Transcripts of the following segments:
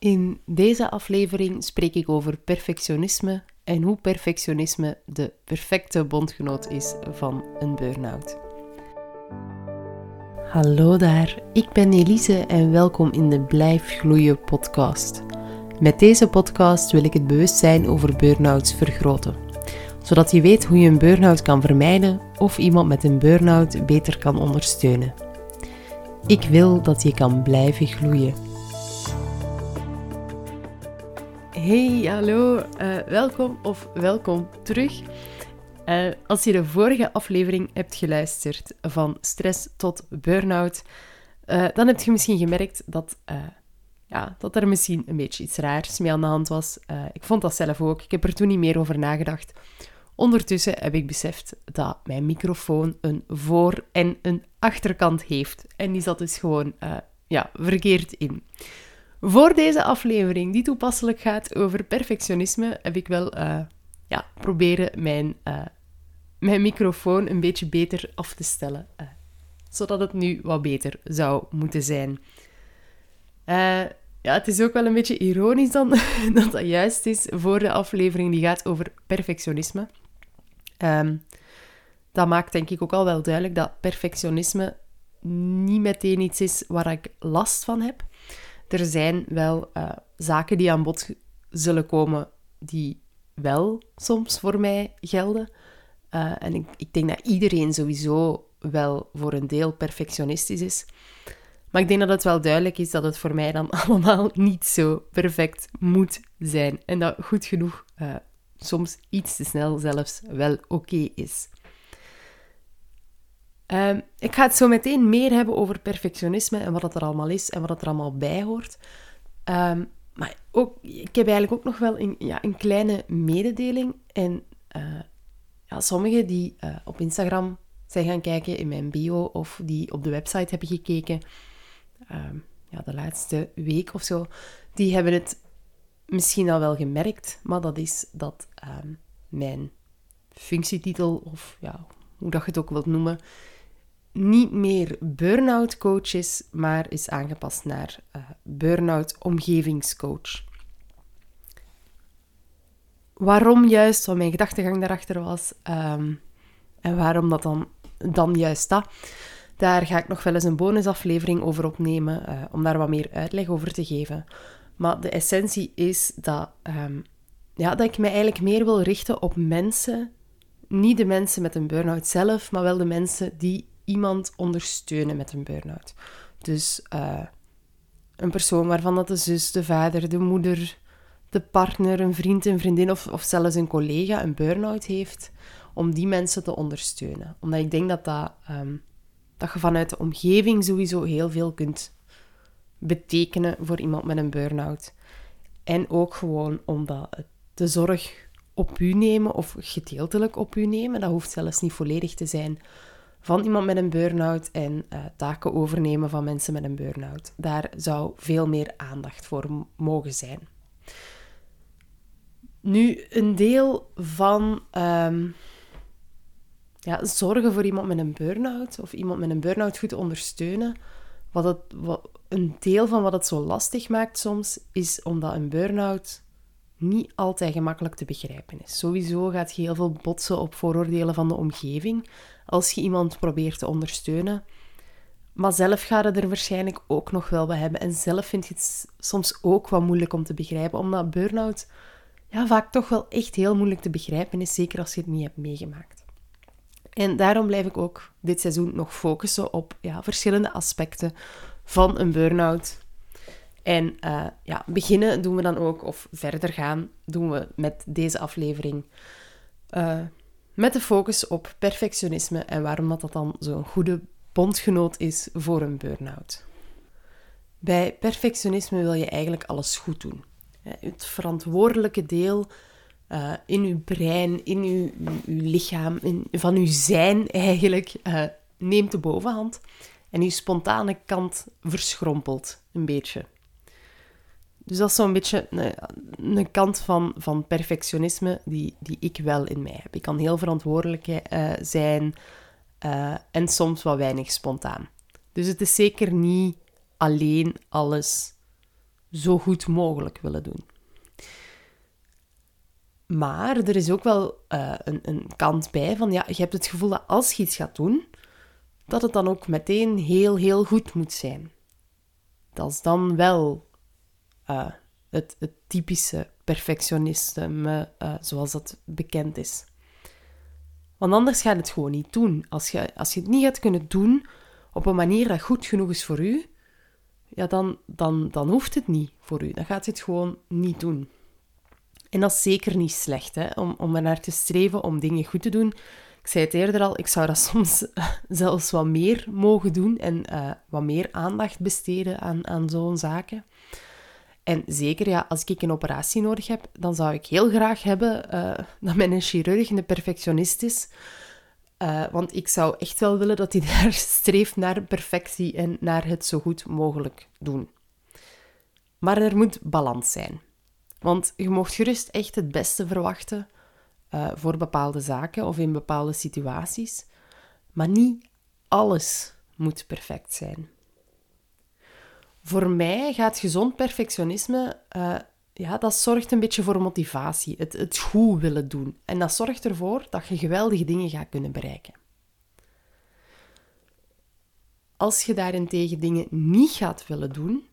In deze aflevering spreek ik over perfectionisme en hoe perfectionisme de perfecte bondgenoot is van een burn-out. Hallo daar, ik ben Elise en welkom in de Blijf Gloeien podcast. Met deze podcast wil ik het bewustzijn over burn-outs vergroten, zodat je weet hoe je een burn-out kan vermijden of iemand met een burn-out beter kan ondersteunen. Ik wil dat je kan blijven gloeien. Hey, hallo, uh, welkom of welkom terug. Uh, als je de vorige aflevering hebt geluisterd van stress tot burn-out, uh, dan heb je misschien gemerkt dat, ja, dat er misschien een beetje iets raars mee aan de hand was. ik vond dat zelf ook. Ik heb er toen niet meer over nagedacht. Ondertussen heb ik beseft dat mijn microfoon een voor- en een achterkant heeft. En die zat dus gewoon ja, verkeerd in. Voor deze aflevering, die toepasselijk gaat over perfectionisme, heb ik wel uh, ja, proberen mijn, uh, mijn microfoon een beetje beter af te stellen. Uh, zodat het nu wat beter zou moeten zijn. ja, het is ook wel een beetje ironisch dan dat dat juist is voor de aflevering die gaat over perfectionisme. Um, dat maakt denk ik ook al wel duidelijk dat perfectionisme niet meteen iets is waar ik last van heb er zijn wel uh, zaken die aan bod zullen komen die wel soms voor mij gelden. Uh, en ik, ik, denk dat iedereen sowieso wel voor een deel perfectionistisch is. Maar ik denk dat het wel duidelijk is dat het voor mij dan allemaal niet zo perfect moet zijn. En dat goed genoeg uh, soms iets te snel zelfs wel oké is. Um, ik ga het zo meteen meer hebben over perfectionisme en wat het er allemaal is en wat het er allemaal bij hoort. Um, maar ook, ik heb eigenlijk ook nog wel een, ja, een kleine mededeling. En uh, ja, sommigen die uh, op Instagram zijn gaan kijken in mijn bio of die op de website hebben gekeken, um, ja, de laatste week of zo, die hebben het misschien al wel gemerkt, maar dat is dat mijn functietitel, of ja, hoe dat je het ook wilt noemen, niet meer burn-out coach is, maar is aangepast naar uh, burn-out omgevingscoach. Waarom juist, wat mijn gedachtegang daarachter was, um, en waarom dat dan, dan juist dat, daar ga ik nog wel eens een bonusaflevering over opnemen, uh, om daar wat meer uitleg over te geven. Maar de essentie is dat, um, ja, dat ik me eigenlijk meer wil richten op mensen, niet de mensen met een burn-out zelf, maar wel de mensen die iemand ondersteunen met een burn-out. Dus uh, een persoon waarvan dat de zus, de vader, de moeder, de partner, een vriend, een vriendin of, of zelfs een collega een burn-out heeft, om die mensen te ondersteunen. Omdat ik denk dat, dat, um, dat je vanuit de omgeving sowieso heel veel kunt betekenen voor iemand met een burn-out. En ook gewoon omdat de zorg op u nemen of gedeeltelijk op u nemen, dat hoeft zelfs niet volledig te zijn, van iemand met een burn-out en uh, taken overnemen van mensen met een burn-out. Daar zou veel meer aandacht voor mogen zijn. Nu, een deel van um, ja, zorgen voor iemand met een burn-out of iemand met een burn-out goed ondersteunen. Wat het, een deel van wat het zo lastig maakt soms, is omdat een burn-out niet altijd gemakkelijk te begrijpen is. Sowieso gaat je heel veel botsen op vooroordelen van de omgeving als je iemand probeert te ondersteunen. Maar zelf gaat het er waarschijnlijk ook nog wel wat hebben. En zelf vind je het soms ook wat moeilijk om te begrijpen, omdat burn-out ja, vaak toch wel echt heel moeilijk te begrijpen is, zeker als je het niet hebt meegemaakt. En daarom blijf ik ook dit seizoen nog focussen op ja, verschillende aspecten van een burn-out. En uh, ja, beginnen doen we dan ook, of verder gaan, doen we met deze aflevering. Uh, met de focus op perfectionisme en waarom dat, dat dan zo'n goede bondgenoot is voor een burn-out. Bij perfectionisme wil je eigenlijk alles goed doen. Het verantwoordelijke deel uh, in uw brein, in uw lichaam, van uw zijn eigenlijk, neemt de bovenhand. En uw spontane kant verschrompelt een beetje. Dus dat is zo'n beetje een, kant van, van perfectionisme die, die ik wel in mij heb. Ik kan heel verantwoordelijk uh, zijn uh, en soms wat weinig spontaan. Dus het is zeker niet alleen alles zo goed mogelijk willen doen. Maar er is ook wel uh, een, een kant bij van, ja, je hebt het gevoel dat als je iets gaat doen, dat het dan ook meteen heel, heel goed moet zijn. Dat is dan wel uh, het, het, typische perfectionisme uh, zoals dat bekend is. Want anders gaat het gewoon niet doen. Als je, als je het niet gaat kunnen doen op een manier dat goed genoeg is voor u, ja, dan, dan, dan hoeft het niet voor u. Dan gaat het gewoon niet doen. En dat is zeker niet slecht, hè? Om, om er naar te streven om dingen goed te doen. Ik zei het eerder al, ik zou dat soms zelfs wat meer mogen doen en uh, wat meer aandacht besteden aan, aan zo'n zaken. En zeker, ja, als ik een operatie nodig heb, dan zou ik heel graag hebben uh, dat mijn chirurg een perfectionist is. Uh, want ik zou echt wel willen dat hij daar streeft naar perfectie en naar het zo goed mogelijk doen. Maar er moet balans zijn. Want je mocht gerust echt het beste verwachten uh, voor bepaalde zaken of in bepaalde situaties. Maar niet alles moet perfect zijn. Voor mij gaat gezond perfectionisme, uh, ja, dat zorgt een beetje voor motivatie, het, het goed willen doen. En dat zorgt ervoor dat je geweldige dingen gaat kunnen bereiken. Als je daarentegen dingen niet gaat willen doen,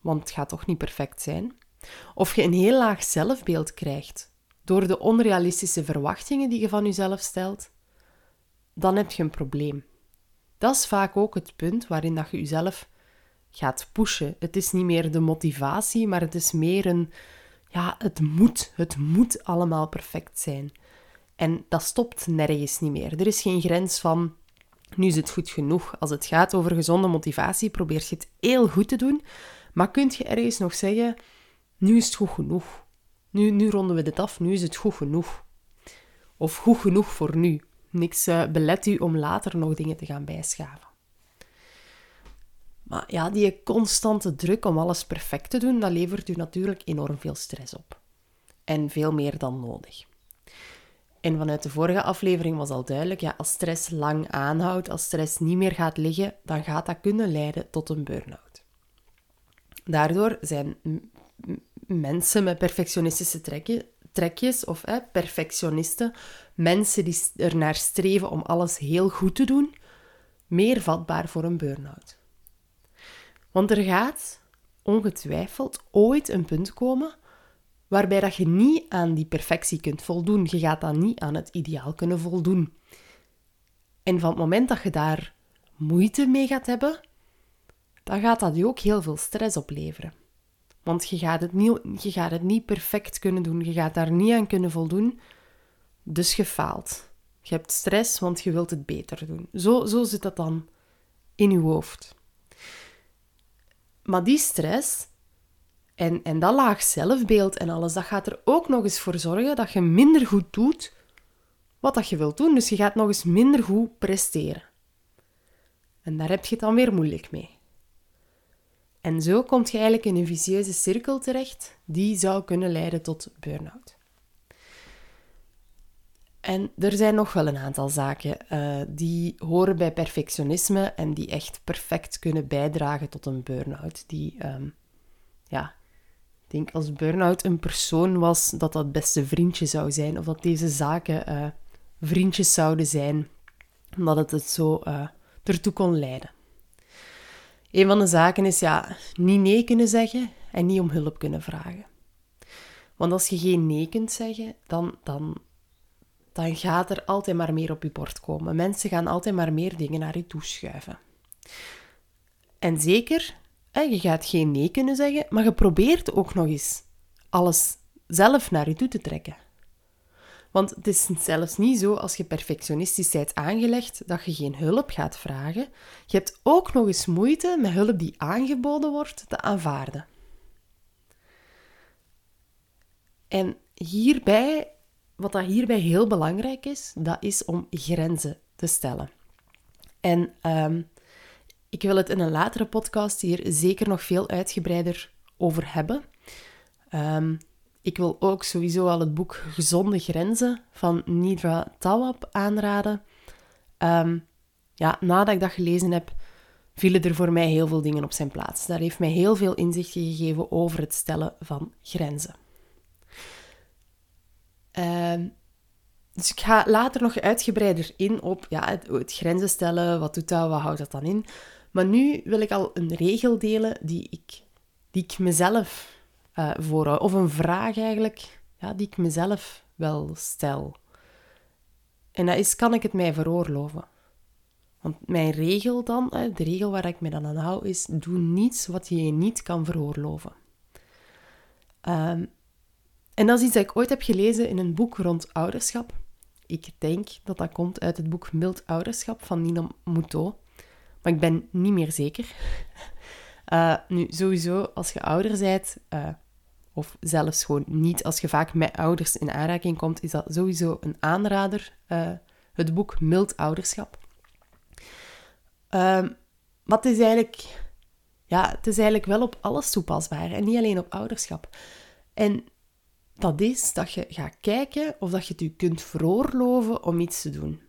want het gaat toch niet perfect zijn, of je een heel laag zelfbeeld krijgt door de onrealistische verwachtingen die je van jezelf stelt, dan heb je een probleem. Dat is vaak ook het punt waarin dat je jezelf gaat pushen. Het is niet meer de motivatie, maar het is meer een, ja, het moet. Het moet allemaal perfect zijn. En dat stopt nergens niet meer. Er is geen grens van, nu is het goed genoeg. Als het gaat over gezonde motivatie, probeer je het heel goed te doen. Maar kunt je ergens nog zeggen, nu is het goed genoeg. Nu, nu ronden we dit af, nu is het goed genoeg. Of goed genoeg voor nu. Niks uh, belet u om later nog dingen te gaan bijschaven. Maar ja, die constante druk om alles perfect te doen, dat levert u natuurlijk enorm veel stress op. En veel meer dan nodig. En vanuit de vorige aflevering was al duidelijk, ja, als stress lang aanhoudt, als stress niet meer gaat liggen, dan gaat dat kunnen leiden tot een burn-out. Daardoor zijn mensen met perfectionistische trekjes of perfectionisten, mensen die er naar streven om alles heel goed te doen, meer vatbaar voor een burn-out. Want er gaat ongetwijfeld ooit een punt komen waarbij dat je niet aan die perfectie kunt voldoen. Je gaat dan niet aan het ideaal kunnen voldoen. En van het moment dat je daar moeite mee gaat hebben, dan gaat dat je ook heel veel stress opleveren. Want je gaat, het niet, je gaat het niet perfect kunnen doen. Je gaat daar niet aan kunnen voldoen. Dus je faalt. Je hebt stress, want je wilt het beter doen. Zo, zo zit dat dan in je hoofd. Maar die stress en, en dat laag zelfbeeld en alles, dat gaat er ook nog eens voor zorgen dat je minder goed doet wat dat je wilt doen. Dus je gaat nog eens minder goed presteren. En daar heb je het dan weer moeilijk mee. En zo kom je eigenlijk in een vicieuze cirkel terecht die zou kunnen leiden tot burn-out. En er zijn nog wel een aantal zaken uh, die horen bij perfectionisme en die echt perfect kunnen bijdragen tot een burn-out. Die, um, ja, ik denk als burn-out een persoon was, dat dat beste vriendje zou zijn. Of dat deze zaken uh, vriendjes zouden zijn, omdat het het zo uh, ertoe kon leiden. Een van de zaken is ja, niet nee kunnen zeggen en niet om hulp kunnen vragen. Want als je geen nee kunt zeggen, dan, dan dan gaat er altijd maar meer op je bord komen. Mensen gaan altijd maar meer dingen naar je toe schuiven. En zeker, je gaat geen nee kunnen zeggen, maar je probeert ook nog eens alles zelf naar je toe te trekken. Want het is zelfs niet zo als je perfectionistisch bent aangelegd dat je geen hulp gaat vragen. Je hebt ook nog eens moeite met hulp die aangeboden wordt te aanvaarden. En hierbij wat dat hierbij heel belangrijk is, dat is om grenzen te stellen. En um, ik wil het in een latere podcast hier zeker nog veel uitgebreider over hebben. Um, ik wil ook sowieso al het boek Gezonde Grenzen van Nidra Tawab aanraden. Um, ja, nadat ik dat gelezen heb, vielen er voor mij heel veel dingen op zijn plaats. Dat heeft mij heel veel inzicht gegeven over het stellen van grenzen. Ehm, dus ik ga later nog uitgebreider in op ja, het, grenzen stellen, wat doet dat, wat houdt dat dan in. Maar nu wil ik al een regel delen die ik, die ik mezelf uh, voorhoud. Of een vraag eigenlijk, ja, die ik mezelf wel stel. En dat is, kan ik het mij veroorloven? Want mijn regel dan, de regel waar ik me dan aan hou, is: doe niets wat je je niet kan veroorloven. Um, en dat is iets dat ik ooit heb gelezen in een boek rond ouderschap. Ik denk dat dat komt uit het boek Mild Ouderschap van Nina Moutot. Maar ik ben niet meer zeker. Uh, nu, sowieso, als je ouder bent, uh, of zelfs gewoon niet als je vaak met ouders in aanraking komt, is dat sowieso een aanrader, uh, het boek Mild Ouderschap. Ehm, het is, eigenlijk, ja, het is eigenlijk wel op alles toepasbaar en niet alleen op ouderschap. En dat is dat je gaat kijken of dat je het je kunt veroorloven om iets te doen.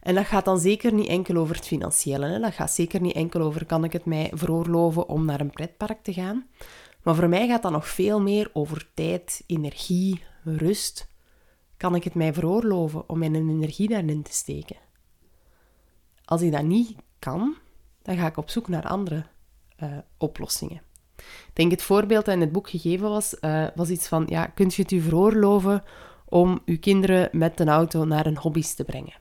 En dat gaat dan zeker niet enkel over het financiële. Hè? Dat gaat zeker niet enkel over kan ik het mij veroorloven om naar een pretpark te gaan. Maar voor mij gaat dat nog veel meer over tijd, energie, rust. Kan ik het mij veroorloven om mijn energie daarin te steken? Als ik dat niet kan, dan ga ik op zoek naar andere uh, oplossingen. Ik denk het voorbeeld dat in het boek gegeven was, uh, was iets van, ja, kunt je het u veroorloven om uw kinderen met een auto naar een hobby's te brengen?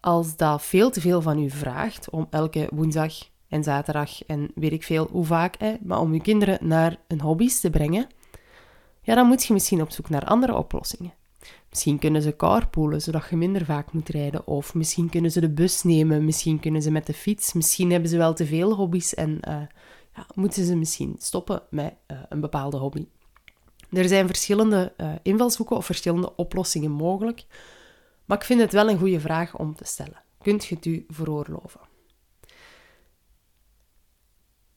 Als dat veel te veel van u vraagt om elke woensdag en zaterdag en weet ik veel hoe vaak, hè, maar om uw kinderen naar een hobby's te brengen, ja, dan moet je misschien op zoek naar andere oplossingen. Misschien kunnen ze carpoolen, zodat je minder vaak moet rijden. Of misschien kunnen ze de bus nemen, misschien kunnen ze met de fiets. Misschien hebben ze wel te veel hobby's en uh, moeten ze misschien stoppen met uh, een bepaalde hobby. Er zijn verschillende uh, invalshoeken of verschillende oplossingen mogelijk. Maar ik vind het wel een goede vraag om te stellen. Kunt je het u veroorloven?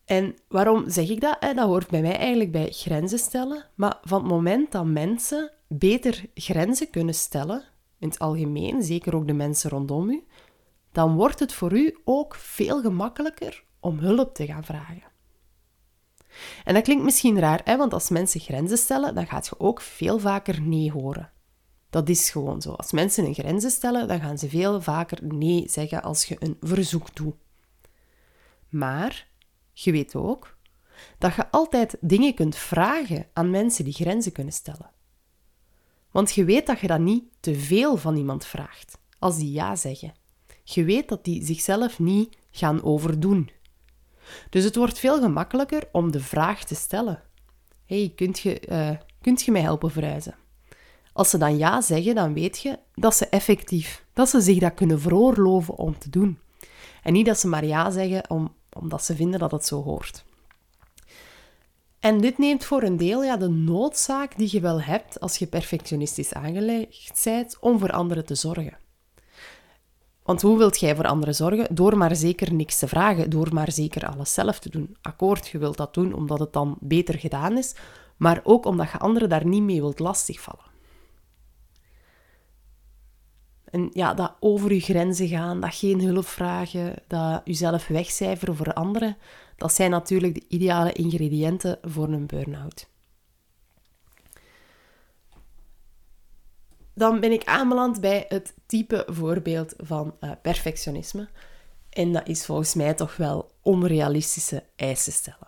En waarom zeg ik dat? Dat hoort bij mij eigenlijk bij grenzen stellen. Maar van het moment dat mensen beter grenzen kunnen stellen, in het algemeen, zeker ook de mensen rondom u, dan wordt het voor u ook veel gemakkelijker om hulp te gaan vragen. En dat klinkt misschien raar, hè? want als mensen grenzen stellen, dan gaat je ook veel vaker nee horen. Dat is gewoon zo. Als mensen een grenzen stellen, dan gaan ze veel vaker nee zeggen als je een verzoek doet. Maar je weet ook dat je altijd dingen kunt vragen aan mensen die grenzen kunnen stellen. Want je weet dat je dat niet te veel van iemand vraagt als die ja zeggen. Je weet dat die zichzelf niet gaan overdoen. Dus het wordt veel gemakkelijker om de vraag te stellen: hey, kunt je, uh, kunt je mij helpen verhuizen? Als ze dan ja zeggen, dan weet je dat ze effectief, dat ze zich dat kunnen veroorloven om te doen. En niet dat ze maar ja zeggen om, omdat ze vinden dat het zo hoort. En dit neemt voor een deel ja, de noodzaak die je wel hebt als je perfectionistisch aangelegd bent om voor anderen te zorgen. Want hoe wilt jij voor anderen zorgen? Door maar zeker niks te vragen, door maar zeker alles zelf te doen. Akkoord, je wilt dat doen omdat het dan beter gedaan is, maar ook omdat je anderen daar niet mee wilt lastigvallen. En ja, dat over je grenzen gaan, dat geen hulp vragen, dat jezelf wegcijferen voor anderen, dat zijn natuurlijk de ideale ingrediënten voor een burn-out. Dan ben ik aanbeland bij het type voorbeeld van uh, perfectionisme. En dat is volgens mij toch wel onrealistische eisen stellen.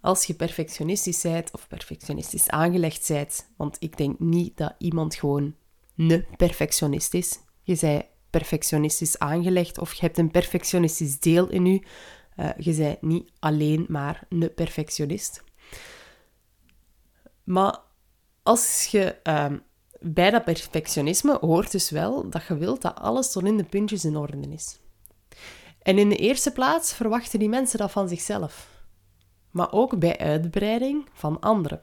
Als je perfectionistisch bent of perfectionistisch aangelegd bent, want ik denk niet dat iemand gewoon ne perfectionist is. Je bent perfectionistisch aangelegd of je hebt een perfectionistisch deel in je. Uh, je bent niet alleen maar een perfectionist. Maar als je uh, bij dat perfectionisme hoort dus wel dat je wilt dat alles tot in de puntjes in orde is. En in de eerste plaats verwachten die mensen dat van zichzelf, maar ook bij uitbreiding van anderen.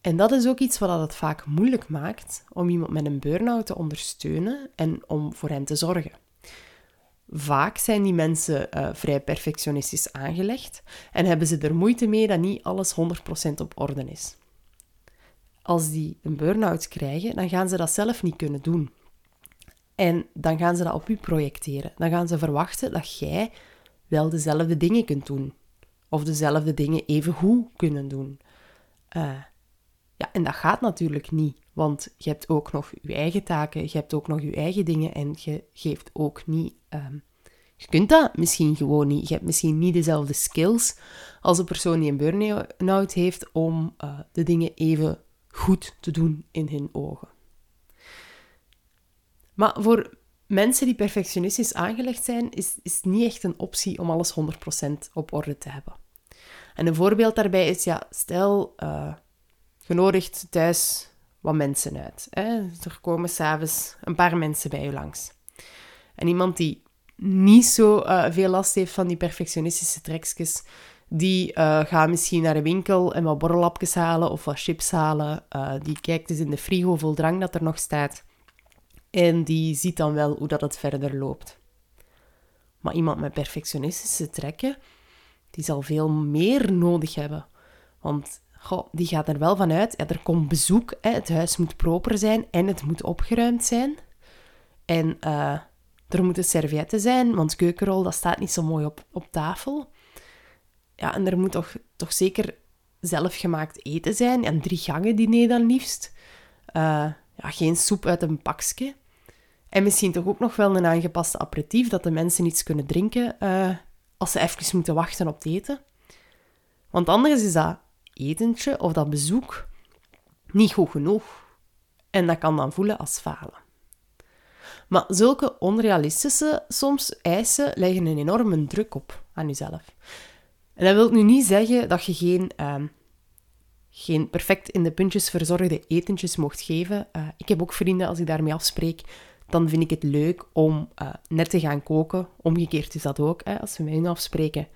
En dat is ook iets wat het vaak moeilijk maakt om iemand met een burn-out te ondersteunen en om voor hen te zorgen. Vaak zijn die mensen uh, vrij perfectionistisch aangelegd en hebben ze er moeite mee dat niet alles 100% op orde is. Als die een burn-out krijgen, dan gaan ze dat zelf niet kunnen doen. En dan gaan ze dat op u projecteren. Dan gaan ze verwachten dat jij wel dezelfde dingen kunt doen. Of dezelfde dingen even goed kunnen doen. Uh, ja, en dat gaat natuurlijk niet. Want je hebt ook nog je eigen taken, je hebt ook nog je eigen dingen en je geeft ook niet. Um, je kunt dat misschien gewoon niet. Je hebt misschien niet dezelfde skills als een persoon die een burn-out heeft om uh, de dingen even goed te doen in hun ogen. Maar voor mensen die perfectionistisch aangelegd zijn, is, is niet echt een optie om alles 100% op orde te hebben. En een voorbeeld daarbij is, ja, stel, uh, je nodigt thuis wat mensen uit. Hè? Er komen s'avonds een paar mensen bij je langs. En iemand die niet zo uh, veel last heeft van die perfectionistische trekjes, die uh, gaat misschien naar de winkel en wat borrelapjes halen of wat chips halen. Uh, die kijkt eens in de frigo vol drank dat er nog staat. En die ziet dan wel hoe dat het verder loopt. Maar iemand met perfectionistische trekken, die zal veel meer nodig hebben. Want die gaat er wel vanuit, ja, er komt bezoek, hè, het huis moet proper zijn en het moet opgeruimd zijn. En uh, er moeten servietten zijn, want keukenrol dat staat niet zo mooi op, op tafel. Ja, en er moet toch, toch zeker zelfgemaakt eten zijn. En drie gangen diner dan liefst. Uh, ja, geen soep uit een pakje. En misschien toch ook nog wel een aangepaste aperitief, dat de mensen iets kunnen drinken uh, als ze even moeten wachten op het eten. Want anders is dat etentje of dat bezoek niet goed genoeg. En dat kan dan voelen als falen. Maar zulke onrealistische soms eisen leggen een enorme druk op aan jezelf. En dat wil nu niet zeggen dat je geen, uh, geen perfect in de puntjes verzorgde etentjes mocht geven. Uh, ik heb ook vrienden, als ik daarmee afspreek, dan vind ik het leuk om uh, net te gaan koken. Omgekeerd is dat ook. Hè. Als we met hen afspreken,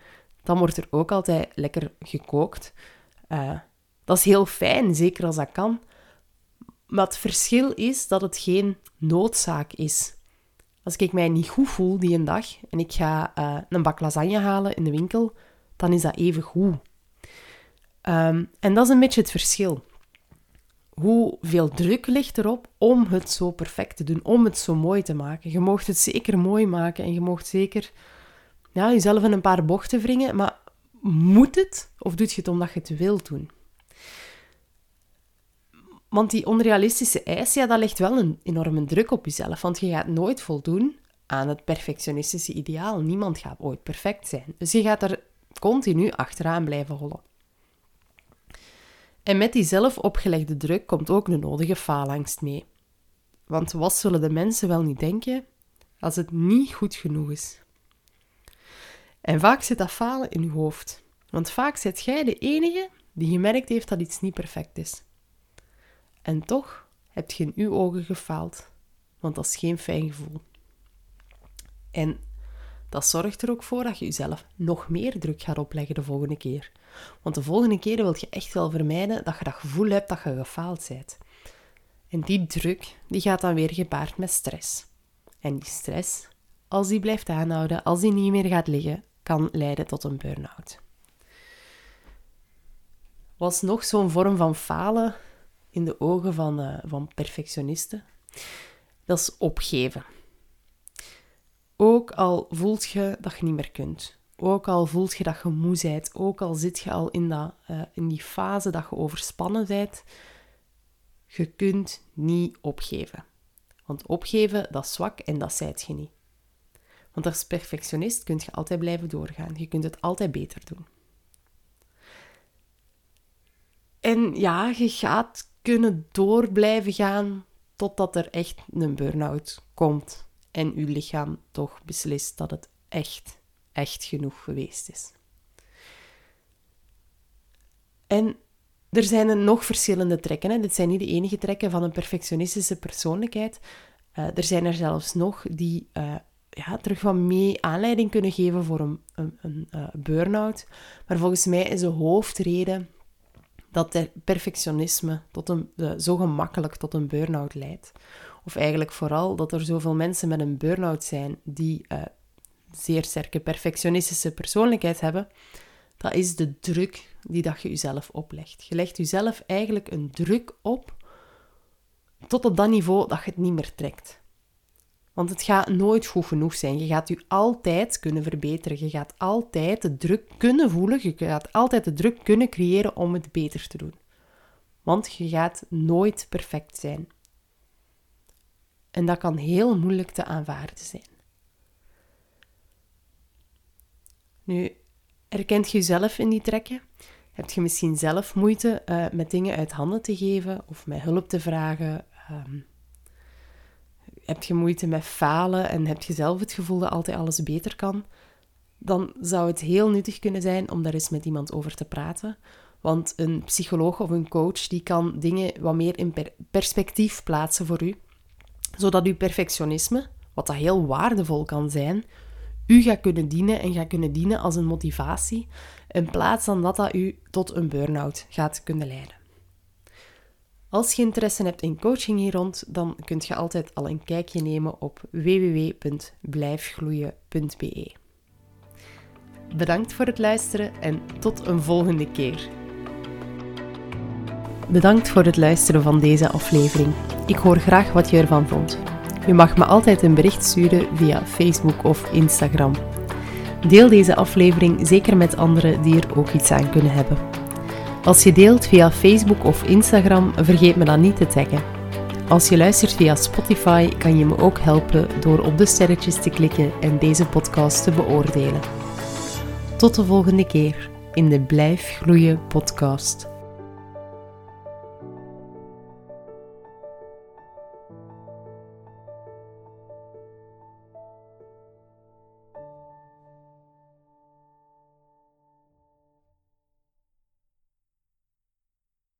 dan wordt er ook altijd lekker gekookt. Uh, dat is heel fijn, zeker als dat kan. Maar het verschil is dat het geen noodzaak is. Als ik mij niet goed voel die een dag en ik ga een bak lasagne halen in de winkel, dan is dat even goed. Um, en dat is een beetje het verschil. Hoeveel druk ligt erop om het zo perfect te doen, om het zo mooi te maken? Je mocht het zeker mooi maken en je mocht zeker ja, jezelf in een paar bochten wringen, maar moet het of doet je het omdat je het wilt doen? Want die onrealistische eis, ja, dat legt wel een enorme druk op jezelf. Want je gaat nooit voldoen aan het perfectionistische ideaal. Niemand gaat ooit perfect zijn. Dus je gaat er continu achteraan blijven hollen. En met die zelf opgelegde druk komt ook een nodige faalangst mee. Want wat zullen de mensen wel niet denken als het niet goed genoeg is? En vaak zit dat falen in je hoofd. Want vaak zit jij de enige die gemerkt heeft dat iets niet perfect is. En toch heb je in uw ogen gefaald, want dat is geen fijn gevoel. En dat zorgt er ook voor dat je jezelf nog meer druk gaat opleggen de volgende keer. Want de volgende keer wil je echt wel vermijden dat je dat gevoel hebt dat je gefaald bent. En die druk die gaat dan weer gepaard met stress. En die stress, als die blijft aanhouden, als die niet meer gaat liggen, kan leiden tot een burn-out. Was nog zo'n vorm van falen in de ogen van, uh, van perfectionisten? Dat is opgeven. Ook al voelt je dat je niet meer kunt. Ook al voelt je dat je moe bent. Ook al zit je al in, dat, uh, in die fase dat je overspannen bent. Je kunt niet opgeven. Want opgeven, dat is zwak en dat zijt je niet. Want als perfectionist kun je altijd blijven doorgaan. Je kunt het altijd beter doen. En ja, je gaat kunnen door blijven gaan totdat er echt een burn-out komt en je lichaam toch beslist dat het echt, echt genoeg geweest is. En er zijn er nog verschillende trekken. Hè. Dit zijn niet de enige trekken van een perfectionistische persoonlijkheid. Uh, er zijn er zelfs nog die uh, ja, terug wat mee aanleiding kunnen geven voor een, een, uh, burn-out. Maar volgens mij is de hoofdreden dat perfectionisme tot een, zo gemakkelijk tot een burn-out leidt. Of eigenlijk vooral dat er zoveel mensen met een burn-out zijn die uh, zeer sterke perfectionistische persoonlijkheid hebben. Dat is de druk die dat je jezelf oplegt. Je legt jezelf eigenlijk een druk op tot op dat niveau dat je het niet meer trekt. Want het gaat nooit goed genoeg zijn. Je gaat je altijd kunnen verbeteren. Je gaat altijd de druk kunnen voelen. Je gaat altijd de druk kunnen creëren om het beter te doen. Want je gaat nooit perfect zijn. En dat kan heel moeilijk te aanvaarden zijn. Nu, herkent je jezelf in die trekken? Heb je misschien zelf moeite uh, met dingen uit handen te geven of met hulp te vragen? Um, heb je moeite met falen en heb je zelf het gevoel dat altijd alles beter kan? Dan zou het heel nuttig kunnen zijn om daar eens met iemand over te praten. Want een psycholoog of een coach die kan dingen wat meer in perspectief plaatsen voor u. Zodat uw perfectionisme, wat dat heel waardevol kan zijn, u gaat kunnen dienen en gaat kunnen dienen als een motivatie, in plaats van dat dat u tot een burn-out gaat kunnen leiden. Als je interesse hebt in coaching hier rond, dan kunt je altijd al een kijkje nemen op www.blijfgloeien.be. Bedankt voor het luisteren en tot een volgende keer. Bedankt voor het luisteren van deze aflevering. Ik hoor graag wat je ervan vond. Je mag me altijd een bericht sturen via Facebook of Instagram. Deel deze aflevering zeker met anderen die er ook iets aan kunnen hebben. Als je deelt via Facebook of Instagram, vergeet me dan niet te taggen. Als je luistert via Spotify, kan je me ook helpen door op de sterretjes te klikken en deze podcast te beoordelen. Tot de volgende keer in de Blijf Groeien podcast.